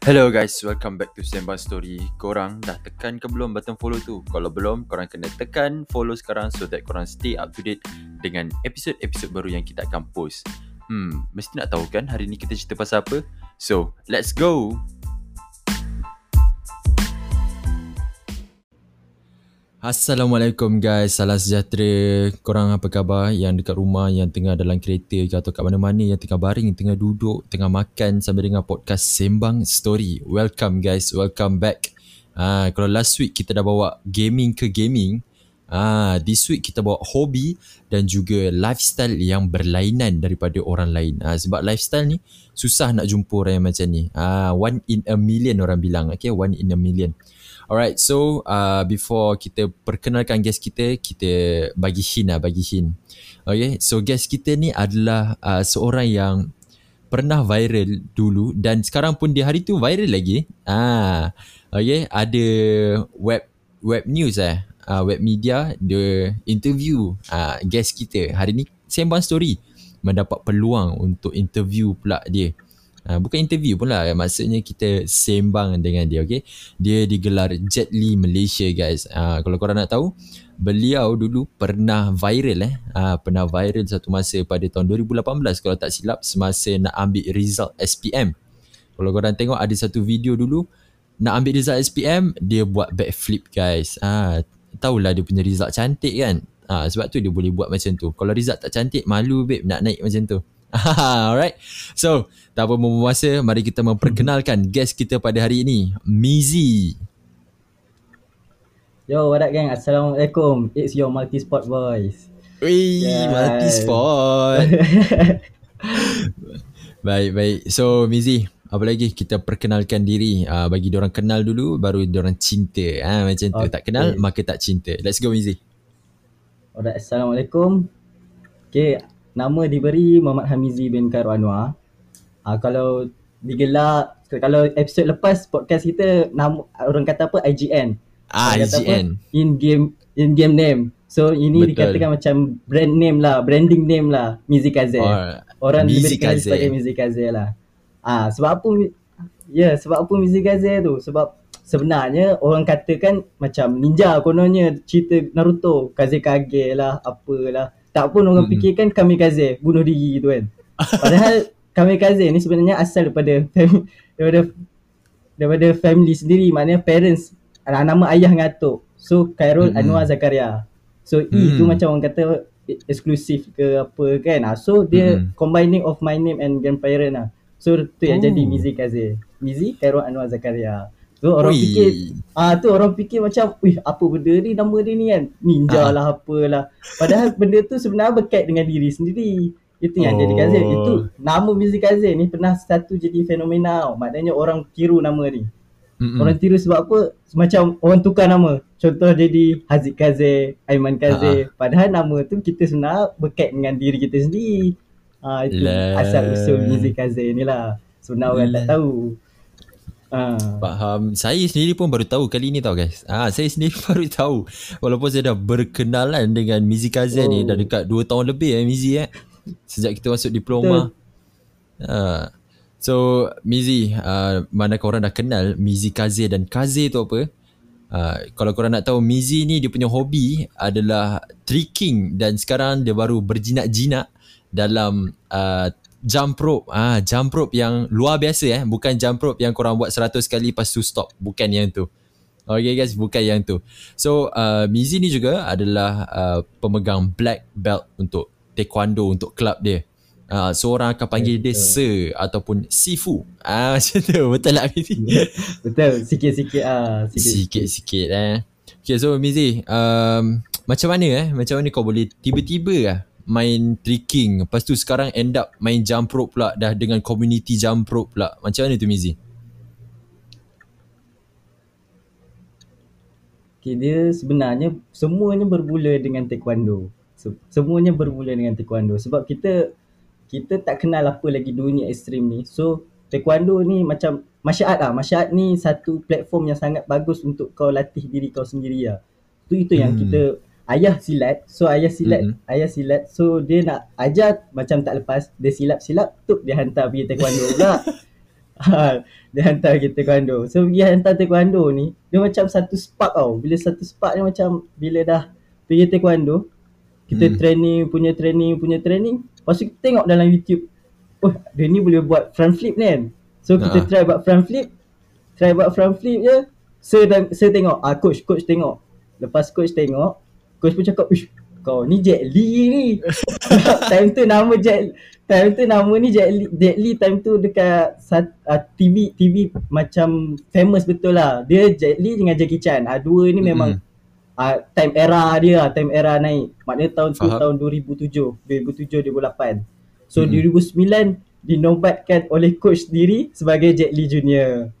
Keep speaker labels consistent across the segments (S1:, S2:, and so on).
S1: Hello guys, welcome back to Sembang Story. Korang dah tekan ke belum button follow tu? Kalau belum, korang kena tekan follow sekarang so that korang stay up to date dengan episod-episod baru yang kita akan post. Hmm, mesti nak tahu kan hari ni kita cerita pasal apa? So, let's go! Assalamualaikum guys, salam sejahtera. Korang apa khabar yang dekat rumah, yang tengah dalam kereta ke atau kat mana-mana yang tengah baring, tengah duduk, tengah makan sambil dengar podcast Sembang Story. Welcome guys, welcome back. Ah, kalau last week kita dah bawa gaming ke gaming, ah, this week kita bawa hobi dan juga lifestyle yang berlainan daripada orang lain. Ah, sebab lifestyle ni susah nak jumpa orang yang macam ni. Ah, one in a million orang bilang, okay, one in a million. Alright, so uh, before kita perkenalkan guest kita, kita bagi hint lah, bagi hint. Okay, so guest kita ni adalah uh, seorang yang pernah viral dulu dan sekarang pun di hari tu viral lagi. Ah, okay, ada web web news eh, uh, web media, the interview uh, guest kita hari ni sembang story mendapat peluang untuk interview pula dia. Uh, bukan interview pun lah. Maksudnya kita sembang dengan dia okay? Dia digelar Jet Li Malaysia guys. Uh, Kalau korang nak tahu Beliau dulu pernah viral eh? Uh, Pernah viral satu masa pada tahun 2018 Kalau tak silap Semasa nak ambil result SPM Kalau korang tengok ada satu video dulu Nak ambil result SPM Dia buat backflip guys. Uh, Tahulah dia punya result cantik kan? Uh, Sebab tu dia boleh buat macam tu. Kalau result tak cantik Malu babe nak naik macam tu Alright. So, tak apa membuang masa, mari kita memperkenalkan guest kita pada hari ini, Mizi.
S2: Yo, what up gang? Assalamualaikum. It's your multi-sport boys.
S1: Wee, yeah. multi-sport. baik, baik. So, Mizi, apa lagi kita perkenalkan diri uh, bagi orang kenal dulu baru orang cinta. Ah ha, macam tu. Okay. Tak kenal maka tak cinta. Let's go Mizi.
S2: Alright, Assalamualaikum. Okay, nama diberi Muhammad Hamizi bin Khairul Anwar. Uh, kalau digelar kalau episod lepas podcast kita nama orang kata apa IGN.
S1: Ah IGN.
S2: in game in game name. So ini Betul. dikatakan macam brand name lah, branding name lah Mizi Kaze. Oh, orang Kaze sebagai Mizi Kaze lah. Ah sebab apa ya yeah, sebab apa Mizi Kaze tu? Sebab sebenarnya orang katakan macam ninja kononnya cerita Naruto, Kaze Kage lah, apalah. Tak pun orang hmm. fikirkan kamikaze bunuh diri tu kan. Padahal kamikaze ni sebenarnya asal daripada daripada daripada family sendiri maknanya parents nama ayah ngatuk. So Khairul hmm. Anwar Zakaria. So hmm. E tu macam orang kata eksklusif ke apa kan. Ah, so dia hmm. combining of my name and grandparent lah. So tu yang oh. jadi Mizi Kaze. Mizi Khairul Anwar Zakaria. Tu orang Ui. fikir ah tu orang fikir macam wih apa benda ni? Nama dia ni kan? Ninja ha. lah apalah. Padahal benda tu sebenarnya berkait dengan diri sendiri. Itu yang oh. jadi Kazir itu nama Mizi Kazir ni pernah satu jadi fenomena maknanya orang tiru nama ni. Mm-mm. orang tiru sebab apa? Macam orang tukar nama. Contoh jadi Haziq Kazir Aiman Kazir Ha-ha. padahal nama tu kita sebenarnya berkait dengan diri kita sendiri. Ah itu Lay. asal usul Mizi Kazir ni lah. Sebenarnya orang tak tahu
S1: Uh. Faham. Saya sendiri pun baru tahu kali ni tau guys. Ah, saya sendiri baru tahu. Walaupun saya dah berkenalan dengan Mizi Kazan oh. ni dah dekat 2 tahun lebih eh Mizi eh. Sejak kita masuk diploma. Uh. So Mizi, uh, mana korang dah kenal Mizi Kaze dan Kaze tu apa? Uh, kalau korang nak tahu Mizi ni dia punya hobi adalah tricking dan sekarang dia baru berjinak-jinak dalam uh, jump rope. Ah jump rope yang luar biasa eh. Bukan jump rope yang korang buat 100 kali lepas tu stop. Bukan yang tu. Okay guys bukan yang tu. So uh, Mizi ni juga adalah uh, pemegang black belt untuk taekwondo untuk club dia. Uh, so orang akan panggil dia Sir ataupun Sifu. Ah macam tu. Betul tak Mizi?
S2: Betul. Sikit-sikit ah
S1: sikit-sikit eh. Okay so Mizi um, macam mana eh? Macam mana kau boleh tiba-tiba ah main tricking Lepas tu sekarang end up main jump rope pula Dah dengan community jump rope pula Macam mana tu Mizi?
S2: Okay, dia sebenarnya semuanya bermula dengan taekwondo. Semuanya bermula dengan taekwondo sebab kita kita tak kenal apa lagi dunia ekstrim ni. So taekwondo ni macam masyarakat lah. Masyarakat ni satu platform yang sangat bagus untuk kau latih diri kau sendiri lah. Tu itu yang hmm. kita ayah silat so ayah silat mm-hmm. ayah silat so dia nak ajar macam tak lepas dia silap-silap tu dia hantar pergi taekwondo pula dia hantar kita taekwondo. So pergi hantar taekwondo ni, dia macam satu spark tau. Bila satu spark ni macam bila dah pergi taekwondo, kita hmm. training, punya training, punya training. Lepas tu kita tengok dalam YouTube, oh dia ni boleh buat front flip ni kan. So kita uh try buat front flip, try buat front flip je. So saya tengok, ah coach, coach tengok. Lepas coach tengok, coach pun cakap, Uish, kau ni Jet Li ni. time tu nama Jet time tu nama ni Jet Li, Jet Li time tu dekat uh, TV TV macam famous betul lah. Dia Jet Li dengan Jackie Chan. Ah uh, dua ni memang mm-hmm. uh, time era dia, time era naik. Maknanya tahun tu tahun 2007, 2007 2008. So mm-hmm. 2009 dinobatkan oleh coach sendiri sebagai Jet Li Junior.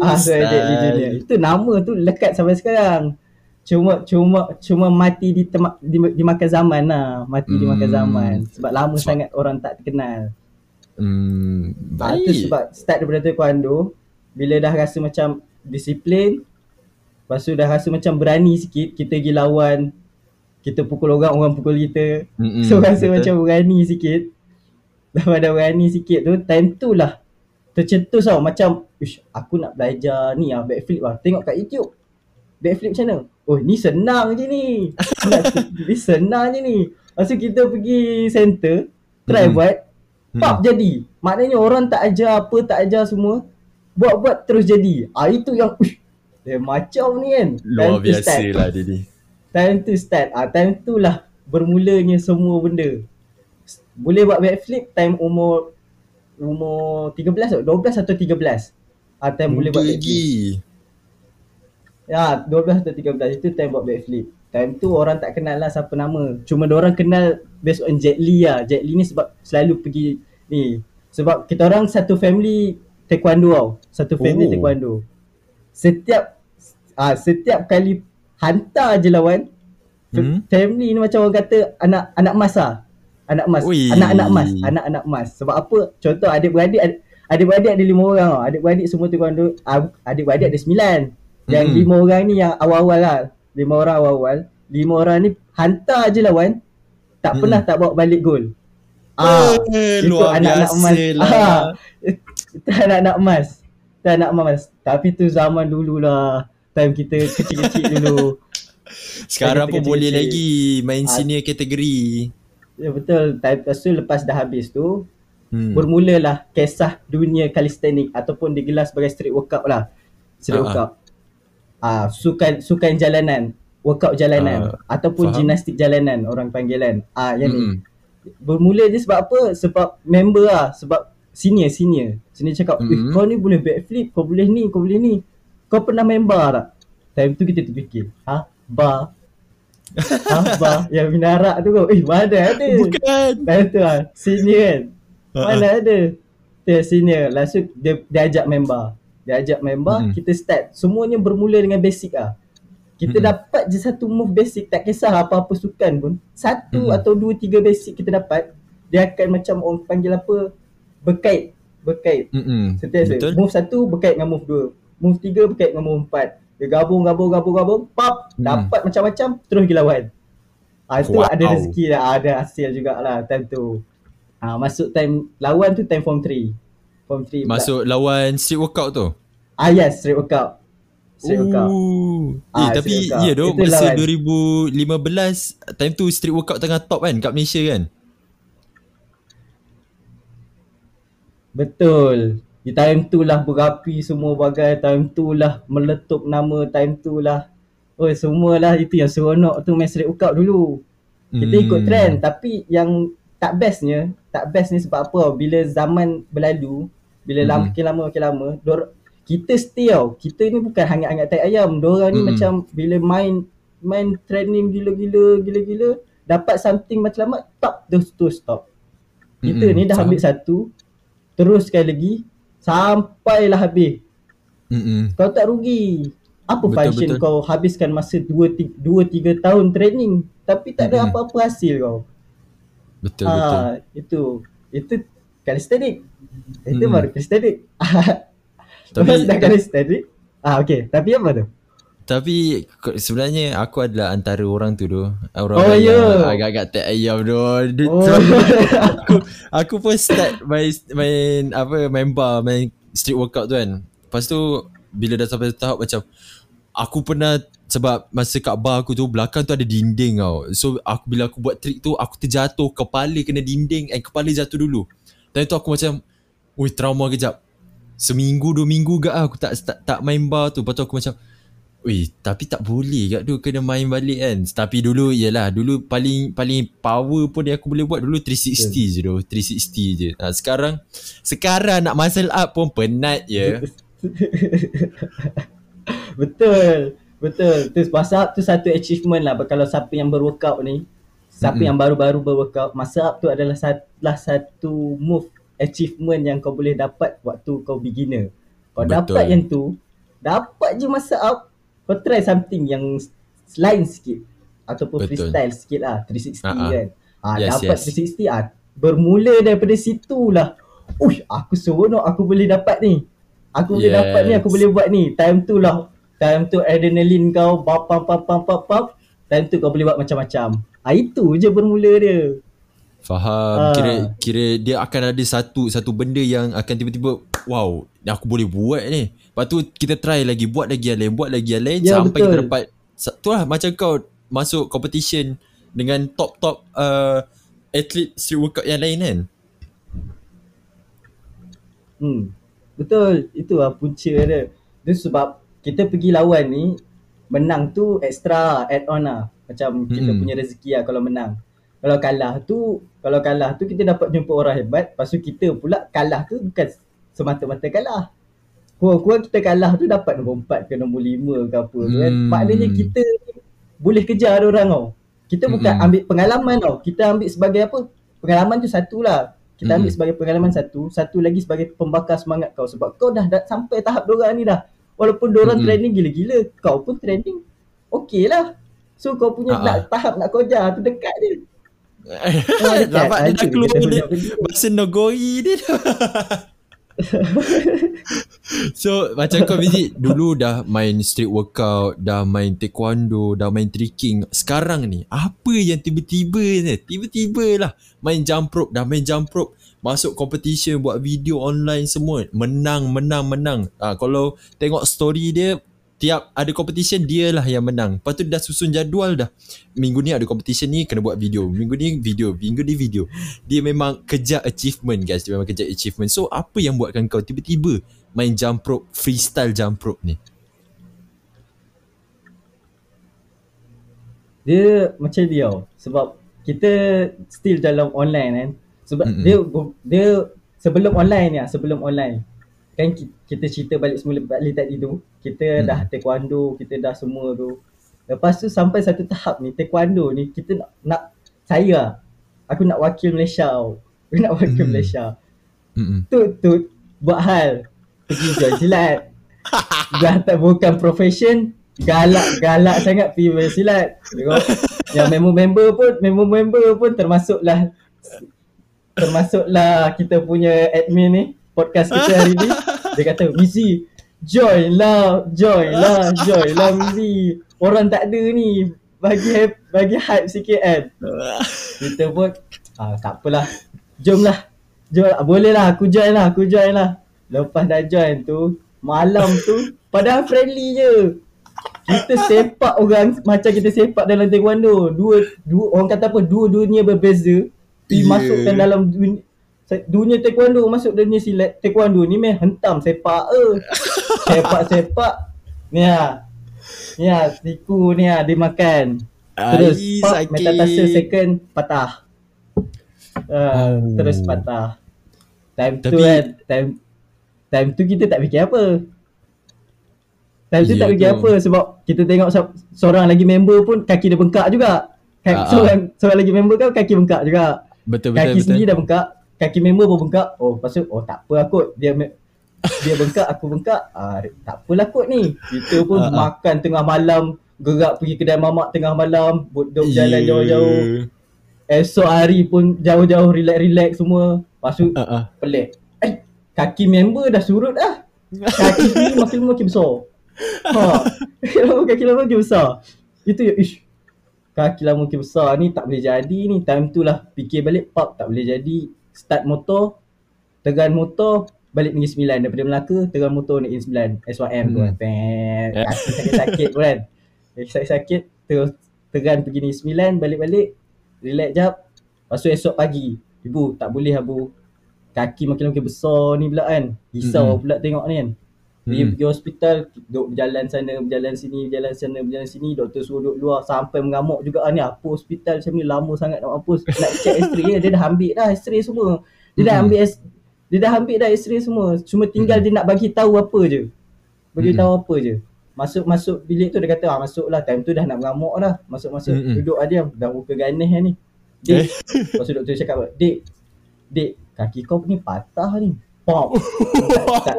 S2: ah, so Jet Li Junior. Itu nama tu lekat sampai sekarang cuma cuma cuma mati di tema, di, makan zaman lah. Mati hmm. di makan hmm. zaman. Sebab lama so, sangat orang tak terkenal. Hmm baik itu sebab start daripada taekwondo bila dah rasa macam disiplin lepas tu dah rasa macam berani sikit kita pergi lawan kita pukul orang orang pukul kita. Mm-mm, so rasa betul. macam berani sikit. Dah pada berani sikit tu time tu lah tercetus tau. Macam aku nak belajar ni ah backflip lah tengok kat YouTube backflip macam mana Oh ni senang je ni. Ni senang je ni. Lepas tu kita pergi center Try hmm. buat Pop hmm. jadi. Maknanya orang tak ajar apa Tak ajar semua Buat-buat terus jadi. Ah, Itu yang uish, eh, Macam ni kan.
S1: Luar time biasa lah dia ni.
S2: Time to start. Ah, Time tu lah Bermulanya semua benda. Boleh buat backflip Time umur Umur 13 12 atau 13 ah, Time Muda boleh buat backflip Ya, 12 atau 13 itu time buat backflip. Time tu orang tak kenal lah siapa nama. Cuma orang kenal based on Jet Li lah. Jet Li ni sebab selalu pergi ni. Sebab kita orang satu family taekwondo tau. Satu family oh. taekwondo. Setiap ah setiap kali hantar je lawan hmm? family ni macam orang kata anak anak emas lah. Anak emas. Anak-anak emas. Anak-anak emas. Sebab apa? Contoh adik-beradik adik-beradik ada lima orang tau. Adik-beradik semua taekwondo. Adik-beradik ada sembilan. Yang hmm. lima orang ni yang awal-awal lah. Lima orang awal-awal. Lima orang ni hantar je lawan. Tak hmm. pernah tak bawa balik gol.
S1: Ah, eh, itu anak-anak emas. lah. ah,
S2: Itu anak-anak emas. Itu anak emas. Tapi tu zaman dulu lah. Time kita kecil-kecil dulu.
S1: Sekarang pun boleh lagi Main ah, senior kategori.
S2: Ya betul. Time tu lepas dah habis tu hmm. Bermulalah kisah dunia kalistenik Ataupun digelar sebagai street workout lah. Street uh-huh. workout uh, sukan sukan jalanan, workout jalanan uh, ataupun faham. gimnastik jalanan orang panggilan. Ah uh, yang mm-hmm. ni. Bermula je sebab apa? Sebab member lah, sebab senior senior. Senior cakap, mm-hmm. kau ni boleh backflip, kau boleh ni, kau boleh ni. Kau pernah member tak? Time tu kita terfikir, ha? Bar. ha? Bar. Yang minarak tu kau. Eh, mana ada?
S1: Bukan.
S2: Time tu lah, senior kan. Mana uh-huh. ada? Dia senior. Langsung dia, dia ajak member dia ajak member hmm. kita start semuanya bermula dengan basic ah kita hmm. dapat je satu move basic tak kisah apa-apa sukan pun satu hmm. atau dua tiga basic kita dapat dia akan macam orang panggil apa berkait berkait hmm. setiap Betul. move satu berkait dengan move dua move tiga berkait dengan move empat dia gabung gabung gabung gabung pop hmm. dapat macam-macam terus pergi lawan ah itu wow. ada rezeki lah ada hasil jugalah time tu ah masuk time lawan tu time form 3
S1: Form 3 Masuk lawan street workout tu
S2: Ah yes, street workout. Street
S1: Ooh. workout. Eh ah, tapi ya doh masa lawan. 2015 time tu street workout tengah top kan kat Malaysia kan?
S2: Betul. Di time tu lah berapi semua bagai time tu lah meletup nama time tu lah. Oh semualah itu yang seronok tu main street workout dulu. Kita hmm. ikut trend tapi yang tak bestnya, tak best ni sebab apa? Bila zaman berlalu, bila hmm. lama, makin lama makin lama, dor- kita stay tau. Kita ni bukan hangat-hangat tai ayam. Diorang ni hmm. macam bila main main training gila-gila gila-gila dapat something macam lama stop terus tu stop. Kita hmm. ni dah ambil satu teruskan lagi sampailah habis. Hmm. Kau tak rugi. Apa betul, function betul. kau habiskan masa 2 2 3 tahun training tapi tak ada hmm. apa-apa hasil kau.
S1: Betul ha, betul.
S2: Itu itu calisthenics. Itu hmm. baru calisthenics.
S1: Tapi
S2: dah kali steady. Ah okey. Tapi apa tu?
S1: Tapi sebenarnya aku adalah antara orang tu tu. Orang
S2: oh, yang yeah.
S1: agak-agak tak ayam tu. Oh. aku, aku pun start main, main apa main bar, main street workout tu kan Lepas tu Bila dah sampai tahap macam Aku pernah Sebab masa kat bar aku tu Belakang tu ada dinding tau So aku bila aku buat trick tu Aku terjatuh Kepala kena dinding And kepala jatuh dulu Dan tu aku macam Wih trauma kejap Seminggu dua minggu gak lah Aku tak, tak, tak main bar tu Lepas tu aku macam Wih, tapi tak boleh kat tu kena main balik kan. Tapi dulu yalah, dulu paling paling power pun yang aku boleh buat dulu 360 yeah. je tu. 360 je. Nah, sekarang sekarang nak muscle up pun penat je.
S2: Betul. Betul. Tu masa up tu satu achievement lah kalau siapa yang berworkout ni. Siapa mm-hmm. yang baru-baru berworkout, masa up tu adalah salah satu move achievement yang kau boleh dapat waktu kau beginner. Kau Betul. dapat yang tu, dapat je masa up kau try something yang lain sikit ataupun Betul. freestyle sikit lah 360 uh-huh. kan ah yes, dapat yes. 360 ah bermula daripada situ lah uish aku seronok aku boleh dapat ni aku yes. boleh dapat ni aku boleh buat ni time tu lah time tu adrenaline kau pap pap pap pap, pap. time tu kau boleh buat macam-macam ah itu je bermula dia
S1: Faham. Ha. Kira kira dia akan ada satu satu benda yang akan tiba-tiba wow, aku boleh buat ni. Lepas tu kita try lagi, buat lagi yang lain, buat lagi yang lain ya, sampai betul. kita dapat tu lah macam kau masuk competition dengan top-top uh, atlet street workout yang lain kan.
S2: Hmm. Betul. Itu lah punca dia. Itu sebab kita pergi lawan ni menang tu extra add on lah. Macam kita hmm. punya rezeki lah kalau menang kalau kalah tu kalau kalah tu kita dapat jumpa orang hebat lepas tu kita pula kalah tu bukan semata-mata kalah kurang-kurang kita kalah tu dapat nombor 4 ke nombor 5 ke apa hmm. kan maknanya kita boleh kejar orang tau kita bukan hmm. ambil pengalaman tau kita ambil sebagai apa pengalaman tu satu lah kita ambil hmm. sebagai pengalaman satu satu lagi sebagai pembakar semangat kau sebab kau dah, dah sampai tahap dorang ni dah walaupun dorang hmm. training gila-gila kau pun training okey lah so kau punya uh-huh. nak, tahap nak kau jar tu dekat dia
S1: Nampak dia dah keluar dia Bahasa Nogori dia. So macam kau visit Dulu dah main street workout Dah main taekwondo Dah main tricking. Sekarang ni Apa yang tiba-tiba ni? Tiba-tiba lah Main jump rope Dah main jump rope. Masuk competition Buat video online semua. Menang Menang Menang. Ha, Kalau tengok story dia tiap ada competition dia lah yang menang. Lepas tu dah susun jadual dah. Minggu ni ada competition ni kena buat video. Minggu ni video, minggu ni video. Dia memang kejar achievement guys. Dia memang kejar achievement. So apa yang buatkan kau tiba-tiba main jump rope, freestyle jump rope ni?
S2: Dia macam dia sebab kita still dalam online kan. Sebab mm-hmm. dia dia sebelum online ni, sebelum online kan kita cerita balik semula balik tadi tu kita hmm. dah taekwondo kita dah semua tu. Lepas tu sampai satu tahap ni taekwondo ni kita nak, nak saya aku nak wakil Malaysia aku nak wakil hmm. Malaysia. Hmm. tu tu buat hal. Pergi join silat. Dah tak bukan profession galak galak sangat pergi main silat. Tengok yang member-member pun member-member pun termasuklah termasuklah kita punya admin ni podcast kita hari ni dia kata Mizi join lah join lah join lah Mizi. Orang tak ada ni. Bagi bagi hype sikit kan? Kita pun ah, tak apalah. Jom lah. Jom lah. boleh lah aku join lah aku join lah. Lepas dah join tu malam tu padahal friendly je. Kita sepak orang macam kita sepak dalam taekwondo. Dua dua orang kata apa? Dua dunia berbeza dimasukkan yeah. dalam dunia dunia taekwondo masuk dunia silat taekwondo ni meh hentam sepak eh. sepak-sepak ni ah. Ni ah siku ni ah dia makan. Terus pop metatarsial second patah. Uh, oh. terus patah. Time Tapi, tu kan time time tu kita tak fikir apa. Time tu yeah, tak fikir tu. apa sebab kita tengok seorang lagi member pun kaki dia bengkak juga. Kaki, uh-huh. seorang, seorang lagi member kan kaki bengkak juga.
S1: Betul betul
S2: kaki
S1: betul.
S2: sendiri dah bengkak kaki member pun bengkak. Oh, tu, oh tak apa aku. Dia dia bengkak, aku bengkak. Ah, tak apalah kot ni. Kita pun uh-huh. makan tengah malam, gerak pergi kedai mamak tengah malam, duduk yeah. jalan jauh-jauh. Esok hari pun jauh-jauh relax-relax semua. Lepas tu, uh-huh. pelik. Eh, kaki member dah surut dah. Kaki ni makin makin besar. Ha. kaki lama makin besar. Itu ya, ish. Kaki lama makin besar ni tak boleh jadi ni. Time tu lah fikir balik, pap tak boleh jadi start motor tegan motor balik Negeri Sembilan. Daripada Melaka terang motor Negeri Sembilan. SYM tu kan. Pet, kaki sakit-sakit tu kan. Sakit-sakit terus terang pergi Negeri Sembilan balik-balik relax jap. Lepas tu esok pagi ibu tak boleh abu. Kaki makin-makin besar ni pula kan. Risau mm-hmm. pula tengok ni kan dia mm. pergi hospital duduk berjalan sana berjalan sini berjalan sana berjalan sini doktor suruh duduk luar sampai mengamuk juga ah, ni apa hospital macam ni lama sangat nak mampus nak check x-ray dia dah ambil dah x-ray semua dia dah ambil dia dah ambil dah x-ray semua. Cuma tinggal mm-hmm. dia nak bagi tahu apa je. Bagi tahu mm-hmm. apa je. Masuk masuk bilik tu dia kata ah masuklah time tu dah nak mengamuk dah. Masuk masuk mm-hmm. duduk aja ah, dah muka ganih ni. Dik. Eh. Lepas tu doktor cakap, "Dik. Dik, kaki kau ni patah ni." Pop. tak, tak,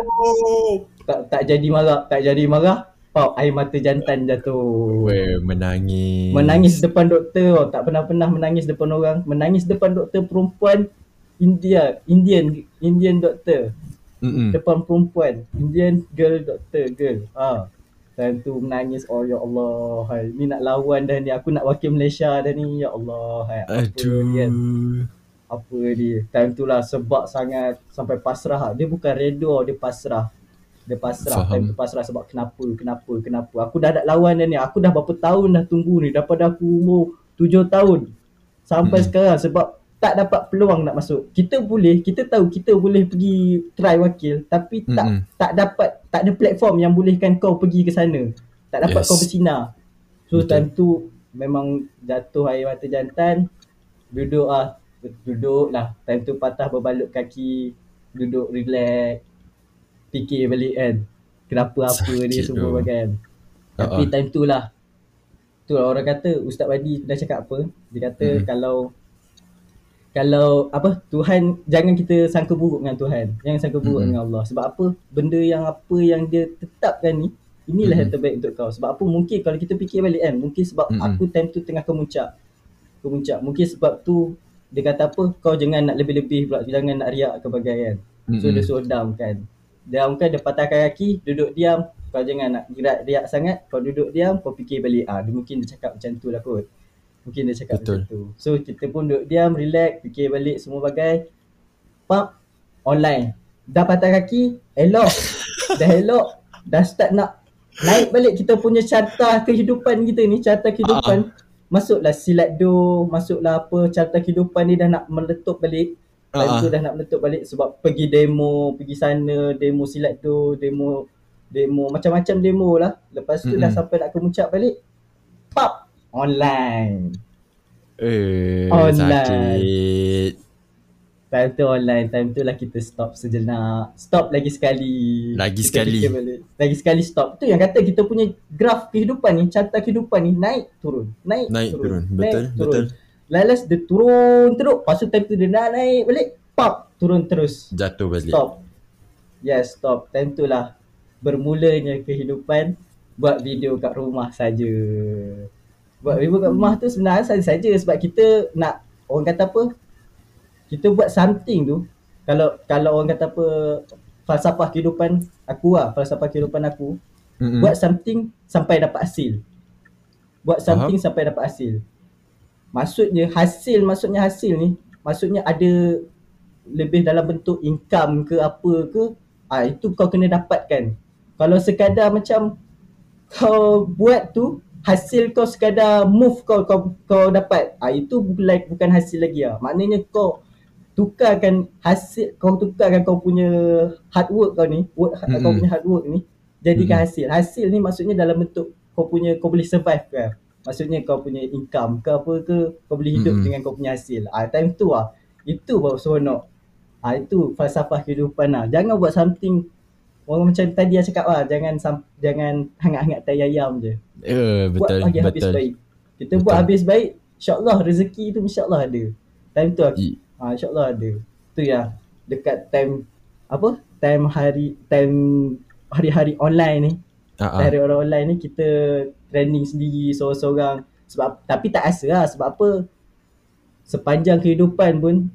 S2: tak, tak, jadi marah, tak jadi marah. Pop, air mata jantan jatuh.
S1: Weh, menangis.
S2: Menangis depan doktor. Oh, tak pernah-pernah menangis depan orang. Menangis depan doktor perempuan India, Indian Indian doctor. Mm-mm. Depan perempuan, Indian girl doctor, girl. Ah. Time tu menangis, oh ya Allah, hai. ni nak lawan dah ni, aku nak wakil Malaysia dah ni, ya Allah. Hai. Apa Aduh. Dia, apa dia, time tu lah sebab sangat sampai pasrah. Dia bukan redor, dia pasrah. Dia pasrah, Faham. time tu pasrah sebab kenapa, kenapa, kenapa. Aku dah ada lawan dah ni, aku dah berapa tahun dah tunggu ni, daripada aku umur tujuh tahun. Sampai hmm. sekarang sebab tak dapat peluang nak masuk. Kita boleh, kita tahu kita boleh pergi try wakil tapi tak mm-hmm. tak dapat tak ada platform yang bolehkan kau pergi ke sana. Tak dapat yes. kau bersinar. So Betul. time tu memang jatuh air mata jantan. Duduk ah, duduk lah. Time tu patah berbalut kaki, duduk relax. Fikir balik kan. Kenapa apa Sakit dia semua kan. Uh-uh. Tapi time tu lah. Tu lah orang kata Ustaz Wadi dah cakap apa. Dia kata mm-hmm. kalau kalau apa Tuhan jangan kita sangka buruk dengan Tuhan jangan sangka buruk mm-hmm. dengan Allah sebab apa benda yang apa yang dia tetapkan ni inilah mm-hmm. yang terbaik untuk kau sebab apa mungkin kalau kita fikir balik kan mungkin sebab mm-hmm. aku time tu tengah kemuncak kemuncak mungkin sebab tu dia kata apa kau jangan nak lebih-lebih pula jangan nak riak ke bagai kan so dia suruh down kan down kan dia patahkan kaki duduk diam kau jangan nak riak sangat kau duduk diam kau fikir balik ah dia mungkin dia cakap macam tu lah kot Mungkin dia cakap Betul. macam tu. So kita pun duduk diam, relax, fikir balik semua bagai. Pap, online. Dah patah kaki, elok. dah elok, dah start nak naik balik kita punya carta kehidupan kita ni, carta kehidupan. Uh-huh. Masuklah silat do, masuklah apa, carta kehidupan ni dah nak meletup balik. Lepas uh-huh. tu dah nak meletup balik sebab pergi demo, pergi sana, demo silat do, demo demo macam-macam demo lah. Lepas tu mm-hmm. dah sampai nak kemuncak balik. Pap, online.
S1: Eh, online. sakit.
S2: Time tu online, time tu lah kita stop sejenak. Stop lagi sekali.
S1: Lagi kita sekali.
S2: Lagi sekali stop. Tu yang kata kita punya graf kehidupan ni, carta kehidupan ni naik turun. Naik,
S1: naik turun. turun. Betul, naik, turun. betul.
S2: Lalas dia turun teruk. Lepas tu time tu dia nak naik balik. Pop, turun terus.
S1: Jatuh balik.
S2: Stop. Yes, stop. Time tu lah bermulanya kehidupan buat video kat rumah saja buat review kat rumah tu sebenarnya saja-saja sebab kita nak orang kata apa kita buat something tu kalau kalau orang kata apa falsafah kehidupan aku lah falsafah kehidupan aku mm-hmm. buat something sampai dapat hasil buat something uh-huh. sampai dapat hasil maksudnya hasil maksudnya hasil ni maksudnya ada lebih dalam bentuk income ke apa ke ah itu kau kena dapatkan kalau sekadar macam kau buat tu hasil kau sekadar move kau kau, kau dapat ah itu like bukan hasil lagi ah maknanya kau tukarkan hasil kau tukarkan kau punya hard work kau ni work mm-hmm. kau punya hard work ni jadikan mm-hmm. hasil hasil ni maksudnya dalam bentuk kau punya kau boleh survive ke maksudnya kau punya income ke apa ke kau boleh hidup mm-hmm. dengan kau punya hasil ah time tu ah itu baru seronok ah itu falsafah kehidupan lah jangan buat something Orang macam tadi yang cakap lah jangan jangan hangat-hangat tai ayam je.
S1: Yeah, betul.
S2: Buat bagi betul. habis baik. Kita betul. buat habis baik, insya-Allah rezeki tu insya-Allah ada. Time tu aku. Ha, insya-Allah ada. Tu ya dekat time apa? Time hari time hari-hari online ni. Uh-huh. Hari orang online ni kita training sendiri seorang-seorang. Sebab tapi tak rasa lah sebab apa? Sepanjang kehidupan pun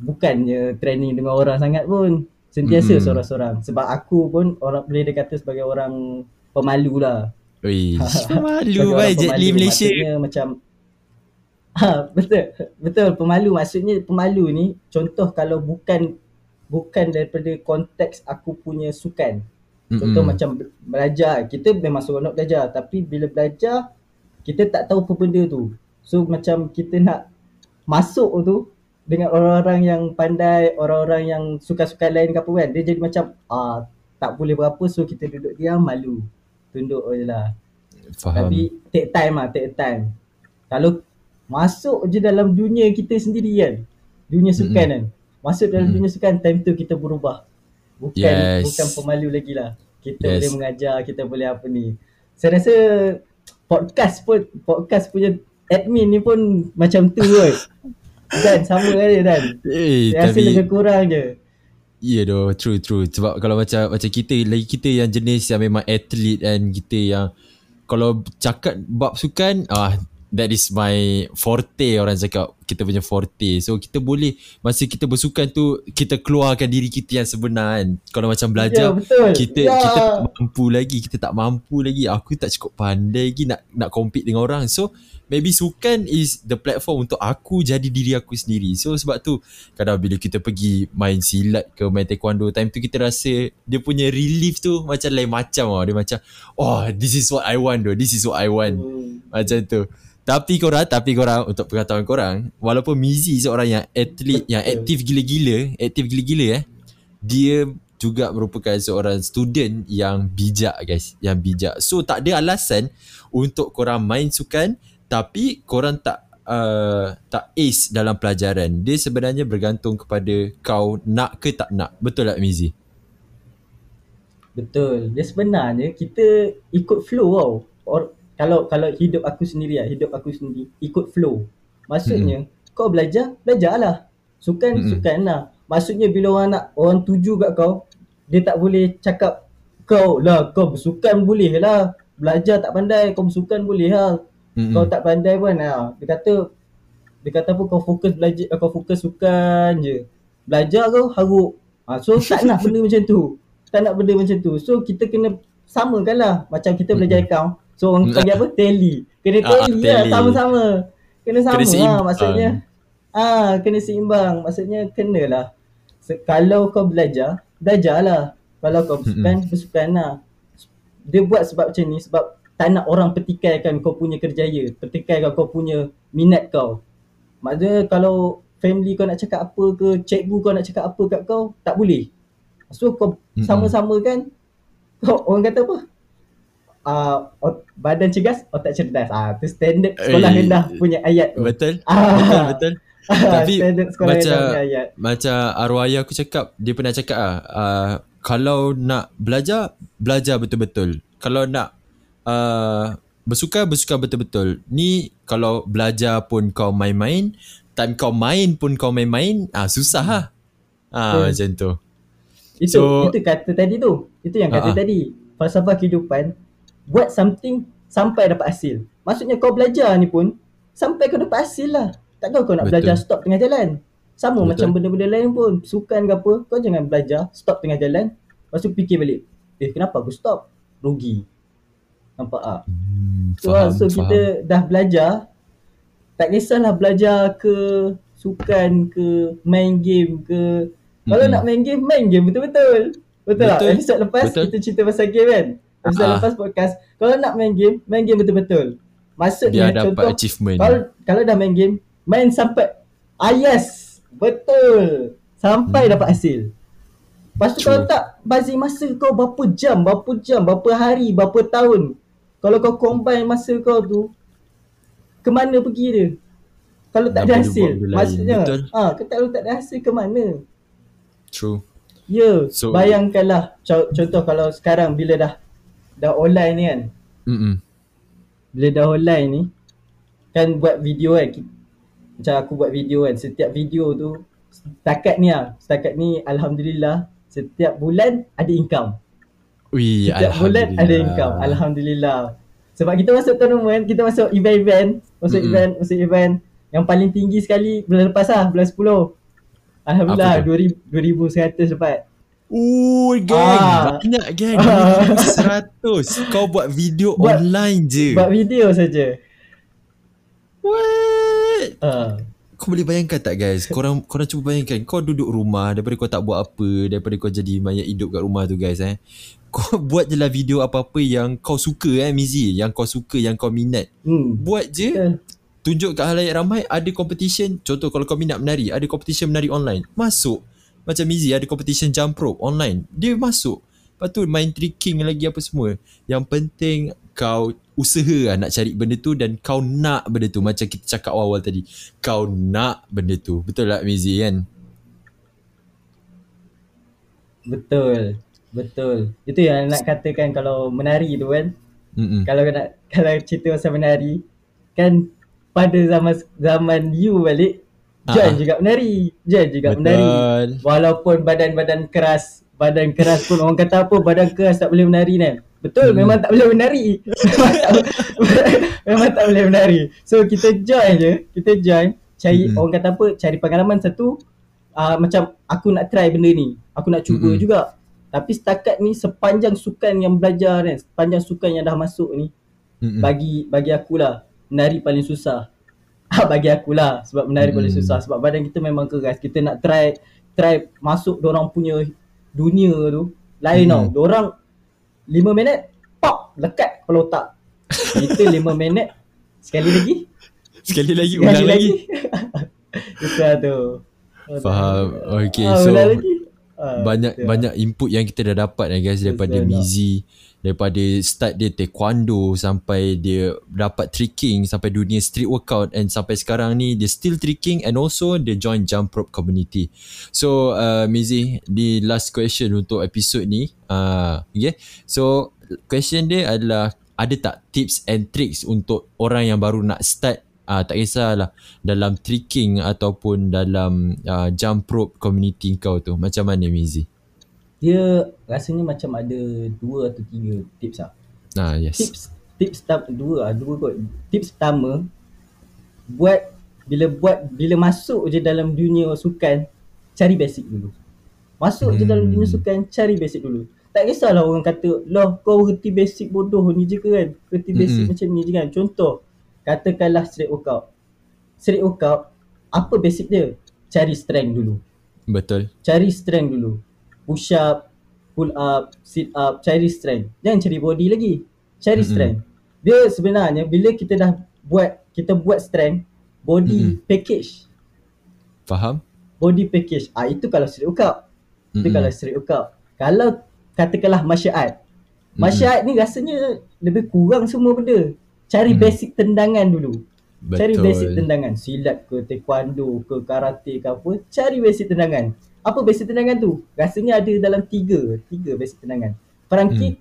S2: bukannya training dengan orang sangat pun. Sentiasa mm-hmm. seorang-seorang. Sebab aku pun orang boleh dikata sebagai orang pemalu lah.
S1: Ui, pemalu lah Jet Li Malaysia.
S2: macam ha, Betul, betul pemalu. Maksudnya pemalu ni Contoh kalau bukan bukan daripada konteks aku punya sukan. Contoh mm-hmm. macam belajar, kita memang seronok belajar tapi bila belajar kita tak tahu apa benda tu. So macam kita nak masuk tu dengan orang-orang yang pandai, orang-orang yang suka-suka lain ke apa kan, dia jadi macam ah tak boleh berapa so kita duduk diam malu. Tunduk je lah. Faham. Tapi take time lah, take time. Kalau masuk je dalam dunia kita sendiri kan, dunia sukan mm-hmm. kan, masuk dalam mm-hmm. dunia sukan, time tu kita berubah. Bukan yes. bukan pemalu lagi lah. Kita yes. boleh mengajar, kita boleh apa ni. Saya rasa podcast pun, podcast punya admin ni pun macam tu kot. Dan sama kan dia Dan. Eh, Saya rasa lebih kurang je.
S1: Ya yeah, doh, true true. Sebab kalau macam macam kita lagi kita yang jenis yang memang atlet dan kita yang kalau cakap bab sukan ah that is my forte orang cakap kita punya forte. So kita boleh masa kita bersukan tu kita keluarkan diri kita yang sebenar kan. Kalau macam belajar yeah, kita yeah. kita tak mampu lagi kita tak mampu lagi. Aku tak cukup pandai lagi nak nak compete dengan orang. So maybe sukan is the platform untuk aku jadi diri aku sendiri. So sebab tu kadang bila kita pergi main silat ke main taekwondo time tu kita rasa dia punya relief tu macam lain macam oh. Dia macam oh this is what I want though this is what I want. Hmm. macam tu tapi korang, tapi korang untuk pengetahuan korang, walaupun Mizi seorang yang atlet, yang aktif gila-gila, aktif gila-gila eh, dia juga merupakan seorang student yang bijak guys, yang bijak. So tak ada alasan untuk korang main sukan tapi korang tak uh, tak ace dalam pelajaran. Dia sebenarnya bergantung kepada kau nak ke tak nak. Betul tak Mizi?
S2: Betul. Dia sebenarnya kita ikut flow tau. Or, kalau kalau hidup aku sendiri lah, hidup aku sendiri ikut flow. Maksudnya mm-hmm. kau belajar, belajarlah. Sukan mm-hmm. sukan lah. Maksudnya bila orang nak orang tuju kat kau, dia tak boleh cakap kau lah kau bersukan boleh lah. Belajar tak pandai, kau bersukan boleh lah. Mm-hmm. Kau tak pandai pun lah. Dia kata dia kata apa kau fokus belajar kau fokus sukan je. Belajar kau haruk. Ha, so tak nak benda macam tu. Tak nak benda macam tu. So kita kena samakan lah. Macam kita belajar mm-hmm. account. So orang panggil apa? Tally. Kena ah, tally lah sama-sama. Kena sama kena lah maksudnya. Ah, kena seimbang. Maksudnya kenalah. So, kalau kau belajar, belajarlah. Kalau kau bersukan, bersukan lah. Dia buat sebab macam ni sebab tak nak orang petikaikan kau punya kerjaya. Petikaikan kau punya minat kau. Maksudnya kalau family kau nak cakap apa ke, cikgu kau nak cakap apa kat kau, tak boleh. So kau sama-sama kan, kau orang kata apa? Uh, badan cergas otak cerdas. Ah tu standard sekolah rendah punya ayat tu.
S1: betul ah. betul betul. Tapi macam macam arwah ayah aku cakap dia pernah cakap ah uh, kalau nak belajar belajar betul-betul. Kalau nak uh, bersuka bersuka betul-betul. Ni kalau belajar pun kau main-main time kau main pun kau main-main ah susah ah ah macam tu.
S2: Itu so, itu kata tadi tu. Itu yang kata uh-huh. tadi. Falsafah kehidupan buat something sampai dapat hasil. Maksudnya kau belajar ni pun sampai kau dapat hasil lah. Takkan kau nak Betul. belajar stop tengah jalan. Sama Betul. macam benda-benda lain pun. Sukan ke apa, kau jangan belajar stop tengah jalan. Lepas tu fikir balik. Eh kenapa aku stop? Rugi. Nampak tak? Hmm, so, faham, so faham. kita dah belajar. Tak kisahlah belajar ke sukan ke main game ke. Kalau hmm. nak main game, main game betul-betul. Betul, betul tak? Episode lepas betul. kita cerita pasal game kan? Episode uh lepas podcast Kalau nak main game Main game betul-betul. Maksudnya
S1: Dia dapat achievement
S2: kalau, kalau dah main game Main sampai Ah yes Betul. Sampai hmm. dapat hasil. Lepas tu kalau tak Bazir masa kau berapa jam Berapa jam Berapa hari Berapa tahun Kalau kau combine masa kau tu Kemana pergi dia? Kalau tak ada hasil Maksudnya Betul. ha, Kalau tak ada hasil kemana
S1: True.
S2: Ya yeah, so, Bayangkanlah Contoh kalau sekarang Bila dah dah online ni kan? Mm-mm. Bila dah online ni Kan buat video kan? Macam aku buat video kan? Setiap video tu Setakat ni lah. Setakat ni Alhamdulillah Setiap bulan ada income.
S1: Ui,
S2: Setiap bulan ada income. Alhamdulillah. Sebab kita masuk tournament Kita masuk event-event. Masuk Mm-mm. event Masuk event. Yang paling tinggi sekali Bulan lepas lah Bulan 10 Alhamdulillah 2100 dapat
S1: Oh gang ah. Banyak gang Seratus. Kau buat video buat, online je.
S2: Buat video saja.
S1: What?
S2: Uh.
S1: kau boleh bayangkan tak guys? Korang korang cuba bayangkan. Kau duduk rumah daripada kau tak buat apa daripada kau jadi mayat hidup kat rumah tu guys eh. Kau buat je lah video apa-apa yang kau suka eh Mizi. Yang kau suka yang kau minat. Hmm. buat je. Yeah. tunjuk kat halayak ramai ada competition. Contoh kalau kau minat menari ada competition menari online. Masuk macam Mizi ada competition jump rope online. Dia masuk. Lepas tu main tricking lagi apa semua. Yang penting kau usaha lah nak cari benda tu dan kau nak benda tu. Macam kita cakap awal-awal tadi. Kau nak benda tu. Betul tak Mizi kan?
S2: Betul. Betul. Itu yang nak katakan kalau menari tu kan? Mm-mm. kalau nak kalau cerita pasal menari kan pada zaman zaman you balik Join uh-huh. juga menari Join juga betul. menari Walaupun badan-badan keras Badan keras pun orang kata apa Badan keras tak boleh menari kan Betul, hmm. memang tak boleh menari. memang tak boleh menari. So kita join je, kita join, cari hmm. orang kata apa, cari pengalaman satu uh, macam aku nak try benda ni. Aku nak cuba hmm. juga. Tapi setakat ni sepanjang sukan yang belajar kan, sepanjang sukan yang dah masuk ni hmm. bagi bagi akulah menari paling susah. Ah, bagi akulah sebab menari hmm. paling susah sebab badan kita memang keras. Kita nak try try masuk orang punya dunia tu lain hmm. tau. Orang 5 minit pop lekat kepala otak. Kita 5 minit sekali lagi.
S1: Sekali lagi sekali ulang lagi.
S2: Itu lah tu.
S1: Faham. Okay ah, so lagi. Ah, banyak ya. banyak input yang kita dah dapat eh guys daripada Mizi daripada start dia taekwondo sampai dia dapat tricking sampai dunia street workout and sampai sekarang ni dia still tricking and also dia join jump rope community. So uh, Mizi di last question untuk episode ni uh, okay? So question dia adalah ada tak tips and tricks untuk orang yang baru nak start? Uh, tak kisahlah dalam tricking ataupun dalam uh, jump rope community kau tu. Macam mana Mizi
S2: dia rasanya macam ada dua atau tiga tips lah.
S1: Ah, yes.
S2: Tips tips tam, dua ah, dua kot. Tips pertama buat bila buat bila masuk je dalam dunia sukan cari basic dulu. Masuk hmm. je dalam dunia hmm. sukan cari basic dulu. Tak kisahlah orang kata, "Loh, kau reti basic bodoh ni je kan? Reti basic hmm. macam ni je kan?" Contoh, katakanlah street workout. Street workout, apa basic dia? Cari strength dulu.
S1: Betul.
S2: Cari strength dulu push up, pull up, sit up, cari strength. Jangan cari body lagi. Cari mm-hmm. strength. Dia sebenarnya bila kita dah buat kita buat strength, body mm-hmm. package.
S1: Faham?
S2: Body package. Ah itu kalau street workout. Itu mm-hmm. kalau street workout. Kalau katakanlah martial art. Martial mm-hmm. art ni rasanya lebih kurang semua benda. Cari mm-hmm. basic tendangan dulu. Betul. Cari basic tendangan. Silat ke, taekwondo ke, karate ke apa. Cari basic tendangan apa basic tendangan tu? Rasanya ada dalam tiga, tiga basic tendangan. Front hmm. kick,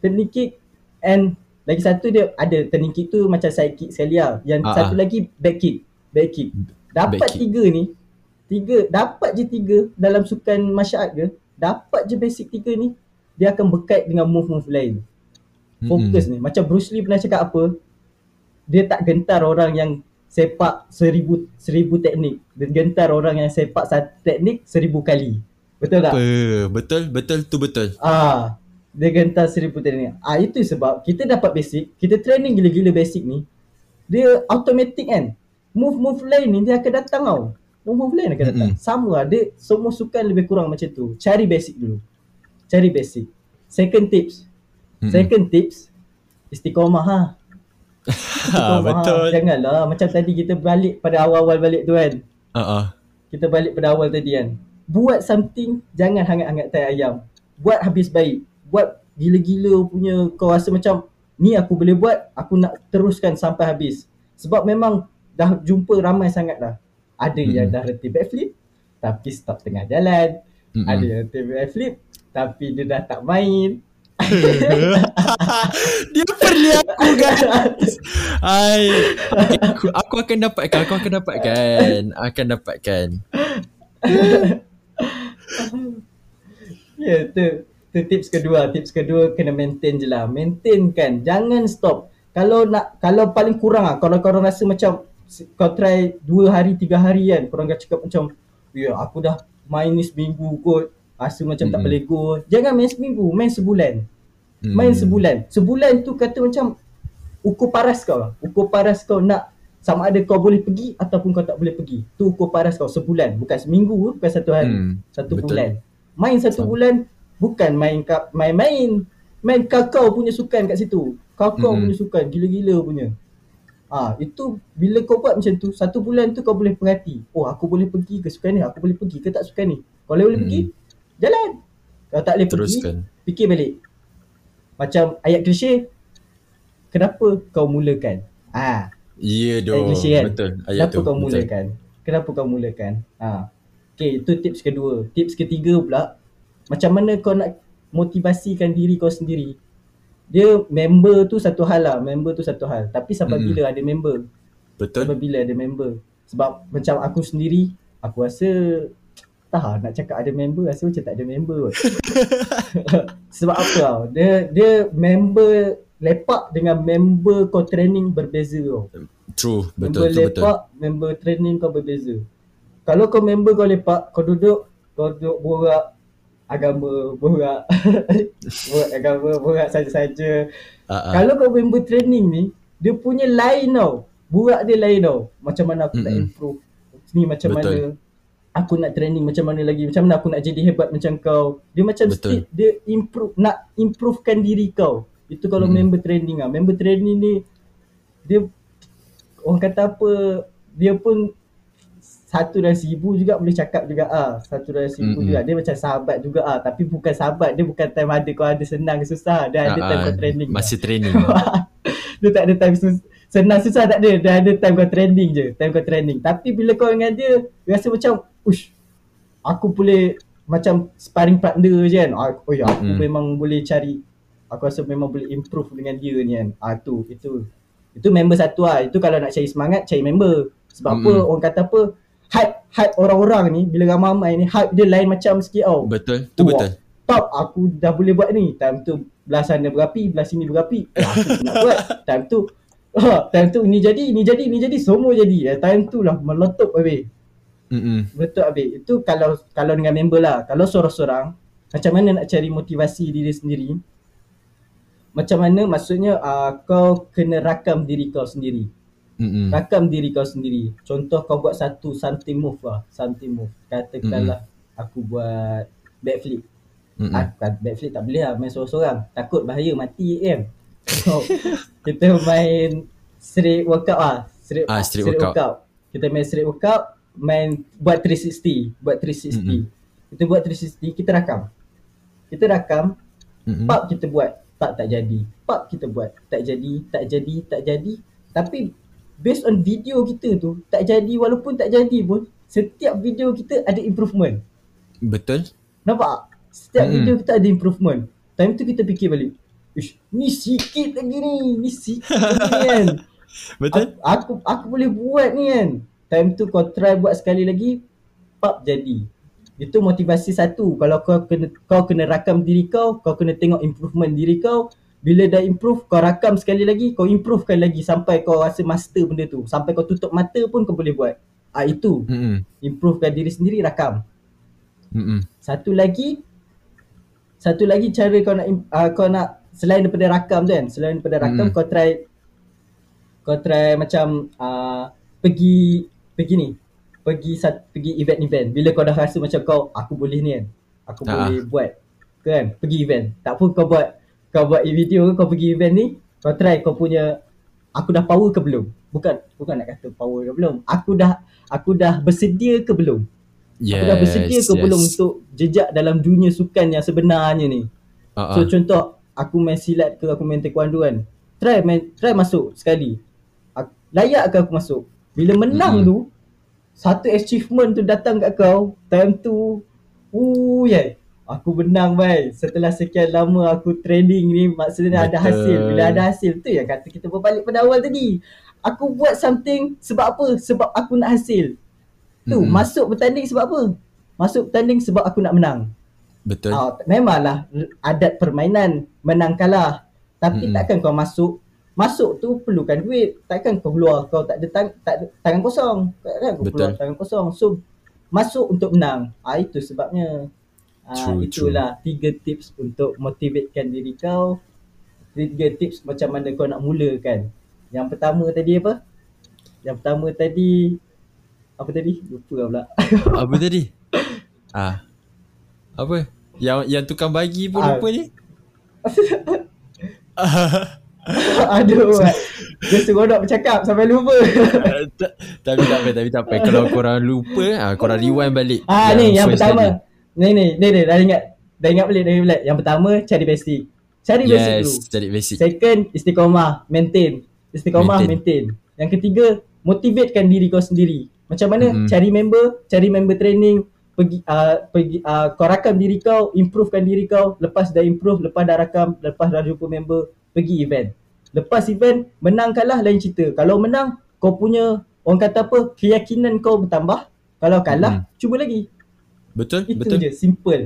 S2: turning kick and lagi satu dia ada turning kick tu macam side kick sekali lah. Yang uh-huh. satu lagi back kick, back kick. Dapat back tiga kick. ni, tiga, dapat je tiga dalam sukan martial art ke, dapat je basic tiga ni, dia akan berkait dengan move-move lain. Fokus hmm. ni. Macam Bruce Lee pernah cakap apa, dia tak gentar orang yang sepak seribu seribu teknik dan gentar orang yang sepak satu teknik seribu kali. Betul tak?
S1: Betul, betul tu betul.
S2: Ah, dia gentar seribu teknik. Ah itu sebab kita dapat basic, kita training gila-gila basic ni, dia automatic kan. Move-move lain ni dia akan datang tau. Move-move lain akan datang. Mm-hmm. Sama lah, dia semua sukan lebih kurang macam tu. Cari basic dulu. Cari basic. Second tips. Mm-hmm. Second tips, istiqomah ha
S1: ha, betul.
S2: Janganlah macam tadi kita balik pada awal-awal balik tu kan.
S1: Uh-uh.
S2: Kita balik pada awal tadi kan. Buat something jangan hangat-hangat tai ayam. Buat habis baik. Buat gila-gila punya kau rasa macam ni aku boleh buat, aku nak teruskan sampai habis. Sebab memang dah jumpa ramai sangat dah. Ada mm-hmm. yang dah reti backflip tapi stop tengah jalan. Mm-hmm. Ada yang reti backflip tapi dia dah tak main.
S1: Dia perli aku guys. Okay, aku, aku akan dapatkan, aku akan dapatkan. Akan dapatkan.
S2: ya, yeah, tu tu tips kedua. Tips kedua kena maintain je lah. Maintain kan. Jangan stop. Kalau nak kalau paling kurang ah kalau kau rasa macam kau try dua hari tiga hari kan korang dah cakap macam ya aku dah main ni seminggu kot rasa macam mm-hmm. tak boleh go jangan main seminggu main sebulan hmm. main sebulan sebulan tu kata macam ukur paras kau lah ukur paras kau nak sama ada kau boleh pergi ataupun kau tak boleh pergi. Tu ukur paras kau sebulan, bukan seminggu, bukan satu hari, hmm, satu betul. bulan. Main satu Sama. bulan bukan main main-main. Main kakau punya sukan kat situ. Kakau hmm. punya sukan gila-gila punya. Ah, ha, itu bila kau buat macam tu, satu bulan tu kau boleh perhati. Oh, aku boleh pergi ke sukan ni, aku boleh pergi ke tak sukan ni. Kalau boleh hmm. pergi, jalan. Kalau tak boleh Teruskan. pergi, fikir balik. Macam ayat klise, kenapa kau mulakan? Ah,
S1: Ya yeah, doh. Kan? Betul.
S2: Ayat Kenapa tu. kau mulakan? Betul. Kenapa kau mulakan? Ha. Okay, itu tips kedua. Tips ketiga pula, macam mana kau nak motivasikan diri kau sendiri? Dia member tu satu hal lah. Member tu satu hal. Tapi sampai mm-hmm. bila ada member?
S1: Betul.
S2: Sampai bila ada member? Sebab macam aku sendiri, aku rasa tak nak cakap ada member rasa macam tak ada member Sebab apa tau? Dia dia member lepak dengan member kau training berbeza tau.
S1: True,
S2: betul member tu lepak, betul. member training kau berbeza. Kalau kau member kau lepak, kau duduk, kau duduk borak agama, borak borak agama, borak saja-saja. Uh-uh. Kalau kau member training ni, dia punya lain tau. Borak dia lain tau. Macam mana aku mm-hmm. nak improve. Ni macam betul. mana aku nak training macam mana lagi. Macam mana aku nak jadi hebat macam kau. Dia macam betul. dia improve, nak improvekan diri kau. Itu kalau hmm. member training ah. Member training ni dia orang kata apa dia pun satu dan seribu juga boleh cakap juga ah. Satu dan seribu hmm. juga. Dia macam sahabat juga ah. Tapi bukan sahabat. Dia bukan time ada kau ada senang susah. Dia ada uh, time kau training.
S1: Masih training.
S2: dia tak ada time susah. Senang susah tak ada. Dia ada time kau training je. Time kau training. Tapi bila kau dengan dia, rasa macam, ush, aku boleh macam sparring partner je kan. Oh ya, aku hmm. memang boleh cari aku rasa memang boleh improve dengan dia ni kan. Ah tu itu. Itu member satu lah. Itu kalau nak cari semangat cari member. Sebab mm-hmm. apa orang kata apa hype hype orang-orang ni bila ramai-ramai ni hype dia lain macam sikit tau.
S1: Betul. Tu betul.
S2: Top aku dah boleh buat ni. Time tu belah sana berapi, belah sini berapi. Ah, aku nak buat. Time tu Oh, time tu ni jadi, ni jadi, ni jadi, semua jadi. Eh, time tu lah meletup habis. Mm-hmm. Betul habis. Itu kalau kalau dengan member lah. Kalau seorang-seorang, macam mana nak cari motivasi diri sendiri macam mana maksudnya uh, kau kena rakam diri kau sendiri. Mm-hmm. Rakam diri kau sendiri. Contoh kau buat satu something move lah, something move. Katakanlah mm-hmm. aku buat backflip. Aku, backflip tak boleh lah main seorang-seorang. Takut bahaya mati kan. So, kita main straight workout ah, straight, ah, straight, straight workout. workout. Kita main straight workout, main buat 360, buat 360. Mm-hmm. Kita buat 360, kita rakam. Kita rakam, mm-hmm. pop kita buat tak tak jadi. Pub kita buat tak jadi, tak jadi, tak jadi. Tapi based on video kita tu tak jadi walaupun tak jadi pun setiap video kita ada improvement.
S1: Betul.
S2: Nampak? Setiap hmm. video kita ada improvement. Time tu kita fikir balik. Ish, ni sikit lagi ni. Ni sikit lagi kan.
S1: Betul.
S2: Aku, aku aku boleh buat ni kan. Time tu kau try buat sekali lagi pub jadi. Itu motivasi satu. Kalau kau kena kau kena rakam diri kau, kau kena tengok improvement diri kau. Bila dah improve, kau rakam sekali lagi, kau improvekan lagi sampai kau rasa master benda tu. Sampai kau tutup mata pun kau boleh buat. Ah itu. Mm-hmm. Improvekan diri sendiri, rakam. Mm-hmm. Satu lagi satu lagi cara kau nak uh, kau nak selain daripada rakam tu kan, selain daripada rakam mm. kau try kau try macam uh, pergi pergi ni pergi sat, pergi event-event. Bila kau dah rasa macam kau aku boleh ni kan? Aku uh boleh buat kan? Pergi event. Tak pun kau buat kau buat video kau pergi event ni kau try kau punya aku dah power ke belum? Bukan bukan nak kata power ke belum. Aku dah aku dah bersedia ke belum? Yes, aku dah bersedia ke yes. belum untuk jejak dalam dunia sukan yang sebenarnya ni? Uh-huh. so contoh aku main silat ke aku main taekwondo kan? Try main try masuk sekali. Layak ke aku masuk bila menang mm-hmm. tu satu achievement tu datang kat kau time tu uh yeah aku menang bai setelah sekian lama aku training ni maksudnya Betul. ada hasil bila ada hasil tu yang kata kita berbalik pada awal tadi aku buat something sebab apa sebab aku nak hasil tu hmm. masuk bertanding sebab apa masuk bertanding sebab aku nak menang
S1: Betul. Uh,
S2: memanglah adat permainan menang kalah. Tapi mm-hmm. takkan kau masuk masuk tu perlukan duit takkan kau keluar kau tak ada tang, tak ada tangan kosong takkan kau Betul. keluar tangan kosong so masuk untuk menang ah itu sebabnya ah itulah true. tiga tips untuk motivatekan diri kau tiga tips macam mana kau nak mulakan yang pertama tadi apa Yang pertama tadi apa tadi? Lupa lah pula.
S1: apa tadi? Ah. Apa? Yang yang tukang bagi pun ah. lupa ni.
S2: Aduh. Dia suruh nak bercakap sampai lupa.
S1: tapi tak apa, tapi tak apa. Kalau korang lupa, ah korang rewind balik.
S2: Ah yang ni yang pertama. Ni ni, ni ni dah ingat. Dah ingat balik, dah ingat balik. Yang pertama cari basic. Cari basic yes, dulu. cari basic. Second, istiqomah, maintain. Istiqomah, maintain. maintain. Yang ketiga, motivatekan diri kau sendiri. Macam mana? Mm-hmm. Cari member, cari member training, pergi uh, pergi uh, kau rakam diri kau, improvekan diri kau. Lepas dah improve, lepas dah rakam, lepas dah jumpa member, pergi event. Lepas event, menang kalah lain cerita. Kalau menang, kau punya orang kata apa? Keyakinan kau bertambah. Kalau kalah, mm-hmm. cuba lagi.
S1: Betul,
S2: Itu
S1: betul.
S2: Itu je, simple.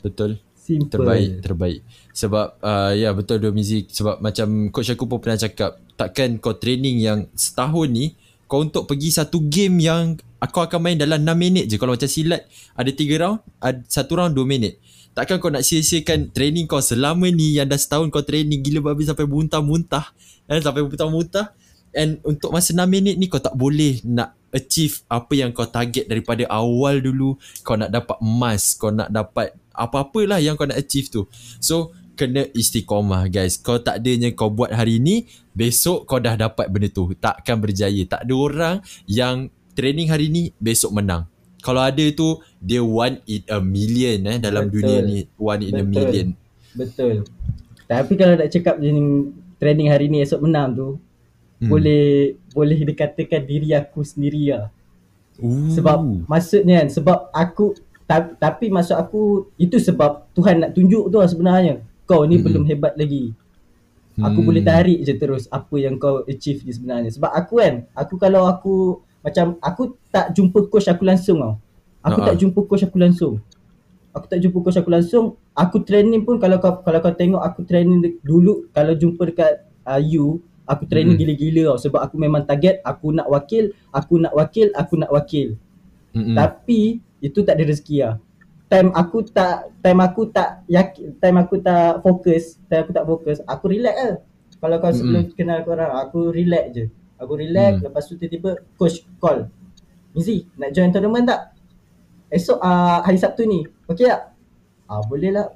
S1: Betul. Simple. Terbaik, terbaik. Sebab uh, ya betul dua muzik sebab macam coach aku pun pernah cakap takkan kau training yang setahun ni kau untuk pergi satu game yang aku akan main dalam 6 minit je. Kalau macam silat ada 3 round ada satu round 2 minit. Takkan kau nak sia-siakan training kau selama ni yang dah setahun kau training gila babi sampai muntah-muntah. Eh, sampai muntah-muntah. And untuk masa 6 minit ni kau tak boleh nak achieve apa yang kau target daripada awal dulu. Kau nak dapat emas kau nak dapat apa-apalah yang kau nak achieve tu. So kena istiqomah guys. Kau tak adanya kau buat hari ni besok kau dah dapat benda tu. Takkan berjaya. Tak ada orang yang training hari ni besok menang. Kalau ada tu dia one in a million eh dalam betul. dunia ni. One in betul. a million.
S2: Betul. Tapi kalau nak cakap training hari ni esok menang tu hmm. boleh boleh dikatakan diri aku sendiri lah Ooh. sebab maksudnya kan sebab aku tapi maksud aku itu sebab Tuhan nak tunjuk tu lah sebenarnya kau ni hmm. belum hebat lagi. Aku hmm. boleh tarik je terus apa yang kau achieve ni sebenarnya. Sebab aku kan, aku kalau aku macam aku tak jumpa coach aku langsung tau. Aku uh-huh. tak jumpa coach aku langsung. Aku tak jumpa coach aku langsung. Aku training pun kalau kau kalau kau tengok aku training dulu kalau jumpa dekat uh, you, aku training hmm. gila-gila tau sebab aku memang target aku nak wakil, aku nak wakil, aku nak wakil. Hmm. Tapi itu tak ada rezeki lah time aku tak time aku tak yakin time aku tak fokus time aku tak fokus aku relax lah. Kalau kau sebelum mm-hmm. kenal kau orang aku relax je. Aku relax mm. lepas tu tiba-tiba coach call. Mizi nak join tournament tak? Esok uh, hari Sabtu ni. Okey tak? Ah boleh lah.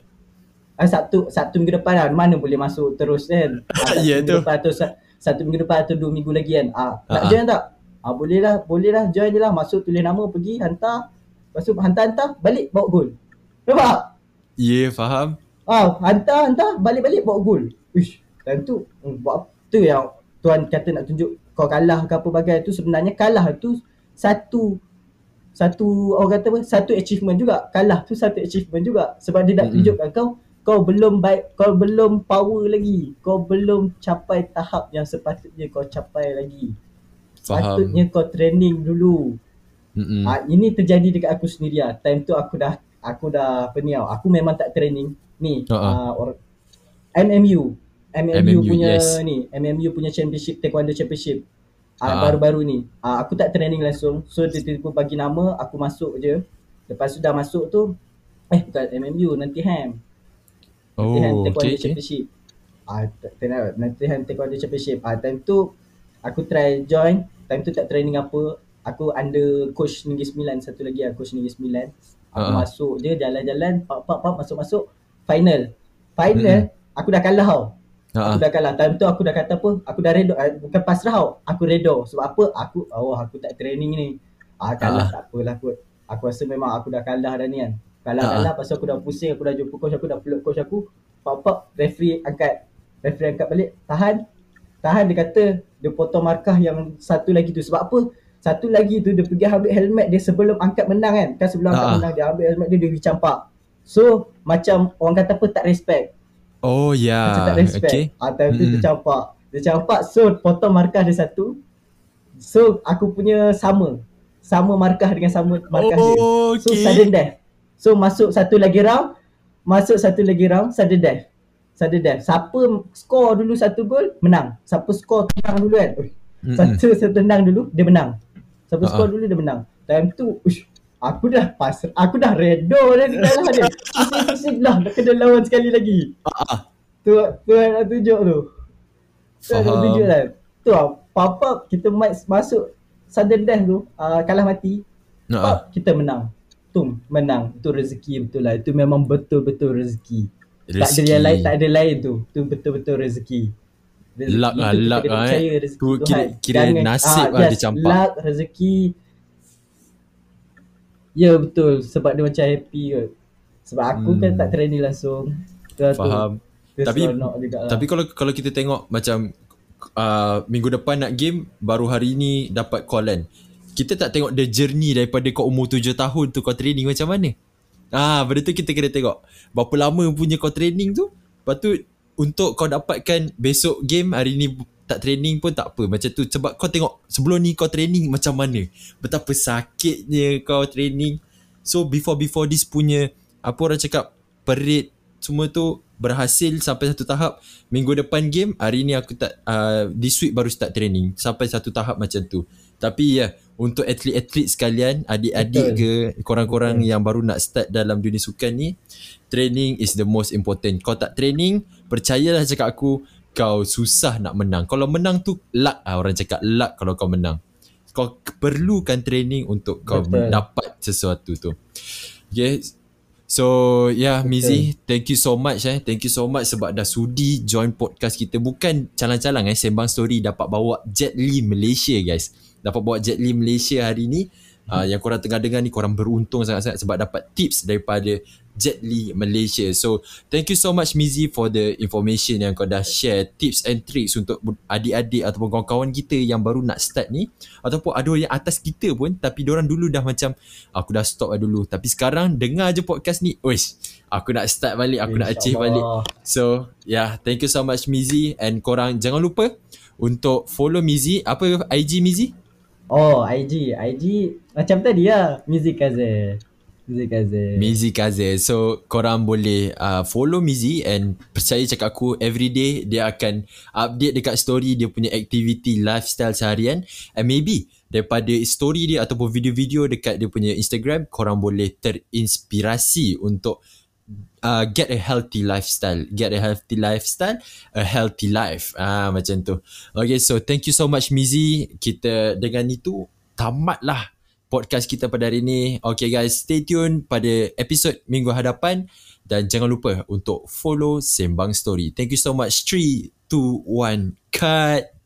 S2: Ah, Sabtu Sabtu minggu depan lah. Mana boleh masuk terus kan? Ah,
S1: ya tu.
S2: depan atau satu minggu depan atau dua minggu lagi kan? Ah nak uh-huh. join tak? Ah boleh lah boleh lah. Join je lah. Masuk tulis nama pergi hantar Lepas tu hantar-hantar balik bawa gol. Nampak?
S1: Ya, yeah, faham.
S2: Ah, hantar-hantar balik-balik bawa gol. Ish, dan tu hmm, buat apa tu yang tuan kata nak tunjuk kau kalah ke apa bagai tu sebenarnya kalah tu satu satu orang kata apa satu achievement juga kalah tu satu achievement juga sebab dia nak mm-hmm. tunjukkan kau kau belum baik kau belum power lagi kau belum capai tahap yang sepatutnya kau capai lagi Faham. Sepatutnya kau training dulu Mm-hmm. Uh, ini terjadi dekat aku sendiri lah. Time tu aku dah aku dah apa ni tau. Aku memang tak training. Ni uh-huh. uh, or, MMU. MMU, MMU punya yes. ni, MMU punya championship taekwondo championship. Uh, uh baru-baru ni. Uh, aku tak training langsung. So dia tiba bagi nama, aku masuk je. Lepas tu dah masuk tu eh bukan MMU, nanti Ham.
S1: Oh,
S2: nanti Ham taekwondo
S1: okay,
S2: championship. Ah, uh, nanti Ham taekwondo championship. Ah, uh, time tu aku try join. Time tu tak training apa aku under coach Negeri Sembilan satu lagi lah coach Negeri Sembilan. Aku uh-huh. masuk je jalan-jalan pak pak pak masuk-masuk final. Final uh-huh. aku dah kalah tau. Uh-huh. aku dah kalah. Time tu aku dah kata apa? Aku dah redo bukan pasrah tau. Aku redo. Sebab apa? Aku oh aku tak training ni. Ah kalah. Uh-huh. tak apalah kot. Aku rasa memang aku dah kalah dah ni kan. Kalah uh-huh. kalah. Pasal aku dah pusing aku dah jumpa coach aku dah peluk coach aku. Pak pak referee angkat. Referee angkat balik. Tahan. Tahan dia kata dia potong markah yang satu lagi tu. Sebab apa satu lagi tu dia pergi ambil helmet dia sebelum angkat menang kan. Kan sebelum angkat uh. menang dia ambil helmet dia dia dicampak. So macam orang kata apa tak respect.
S1: Oh ya. Yeah.
S2: Macam tak respect. Okay. Ah time tu dia campak. Dia campak so potong markah dia satu. So aku punya sama. Sama markah dengan sama markah oh, dia. So okay. sudden death. So masuk satu lagi round. Masuk satu lagi round sudden death. Sudden death. Siapa score dulu satu gol menang. Siapa score tenang dulu kan. Satu satu tenang dulu dia menang. Siapa uh-huh. skor dulu dia menang. Time tu ush, aku dah pas aku dah redo dah di dalam dia. Pusing lah nak kena lawan sekali lagi. Uh-huh. Tu tu nak tunjuk tu. Tu nak tunjuk lah. Tu lah. pop up kita masuk sudden death tu uh, kalah mati uh-huh. pop kita menang tu menang tu rezeki betul lah itu memang betul-betul rezeki, rezeki. tak ada yang lain tak ada lain tu tu betul-betul rezeki
S1: luck lah luck lah eh. tu kira, kira Jangan, nasib ah, lah yes, dicampak
S2: luck rezeki. Ya betul. Sebab dia macam happy kot. Sebab aku hmm. kan tak training langsung.
S1: Faham. tu, tapi lah. tapi kalau kalau kita tengok macam uh, minggu depan nak game baru hari ni dapat call kan kita tak tengok the journey daripada kau umur 7 tahun tu kau training macam mana? Ah benda tu kita kena tengok. Berapa lama punya kau training tu? Lepas tu untuk kau dapatkan besok game hari ni tak training pun tak apa. Macam tu sebab kau tengok sebelum ni kau training macam mana? Betapa sakitnya kau training. So before before this punya apa orang cakap perit semua tu berhasil sampai satu tahap. Minggu depan game hari ni aku tak uh, this week baru start training. Sampai satu tahap macam tu. Tapi ya untuk atlet-atlet sekalian adik-adik ke korang-korang yang baru nak start dalam dunia sukan ni training is the most important kau tak training percayalah cakap aku kau susah nak menang. Kalau menang tu luck lah orang cakap luck kalau kau menang. Kau perlukan training untuk kau Betul. dapat sesuatu tu. Okay. So yeah Betul. Mizi, thank you so much eh. Thank you so much sebab dah sudi join podcast kita. Bukan calang-calang eh Sembang Story dapat bawa Jet Li Malaysia guys. Dapat bawa Jet Li Malaysia hari ni. Uh, yang korang tengah dengar ni korang beruntung sangat-sangat sebab dapat tips daripada Jet Li Malaysia. So thank you so much Mizi for the information yang kau dah share tips and tricks untuk adik-adik ataupun kawan-kawan kita yang baru nak start ni ataupun ada yang atas kita pun tapi orang dulu dah macam aku dah stop lah dulu tapi sekarang dengar je podcast ni oish aku nak start balik aku Insya nak achieve balik. So yeah thank you so much Mizi and korang jangan lupa untuk follow Mizi apa IG Mizi?
S2: Oh IG IG macam tadi lah Mizi Kaze Mizi Kaze.
S1: Mizi. So korang boleh uh, follow Mizi and percaya cakap aku everyday dia akan update dekat story dia punya activity lifestyle seharian. And maybe daripada story dia ataupun video-video dekat dia punya Instagram korang boleh terinspirasi untuk uh, get a healthy lifestyle. Get a healthy lifestyle a healthy life. Ah macam tu. Okay so thank you so much Mizi. Kita dengan itu tamatlah podcast kita pada hari ini. Okay guys, stay tune pada episod minggu hadapan dan jangan lupa untuk follow Sembang Story. Thank you so much. 3, 2, 1, cut!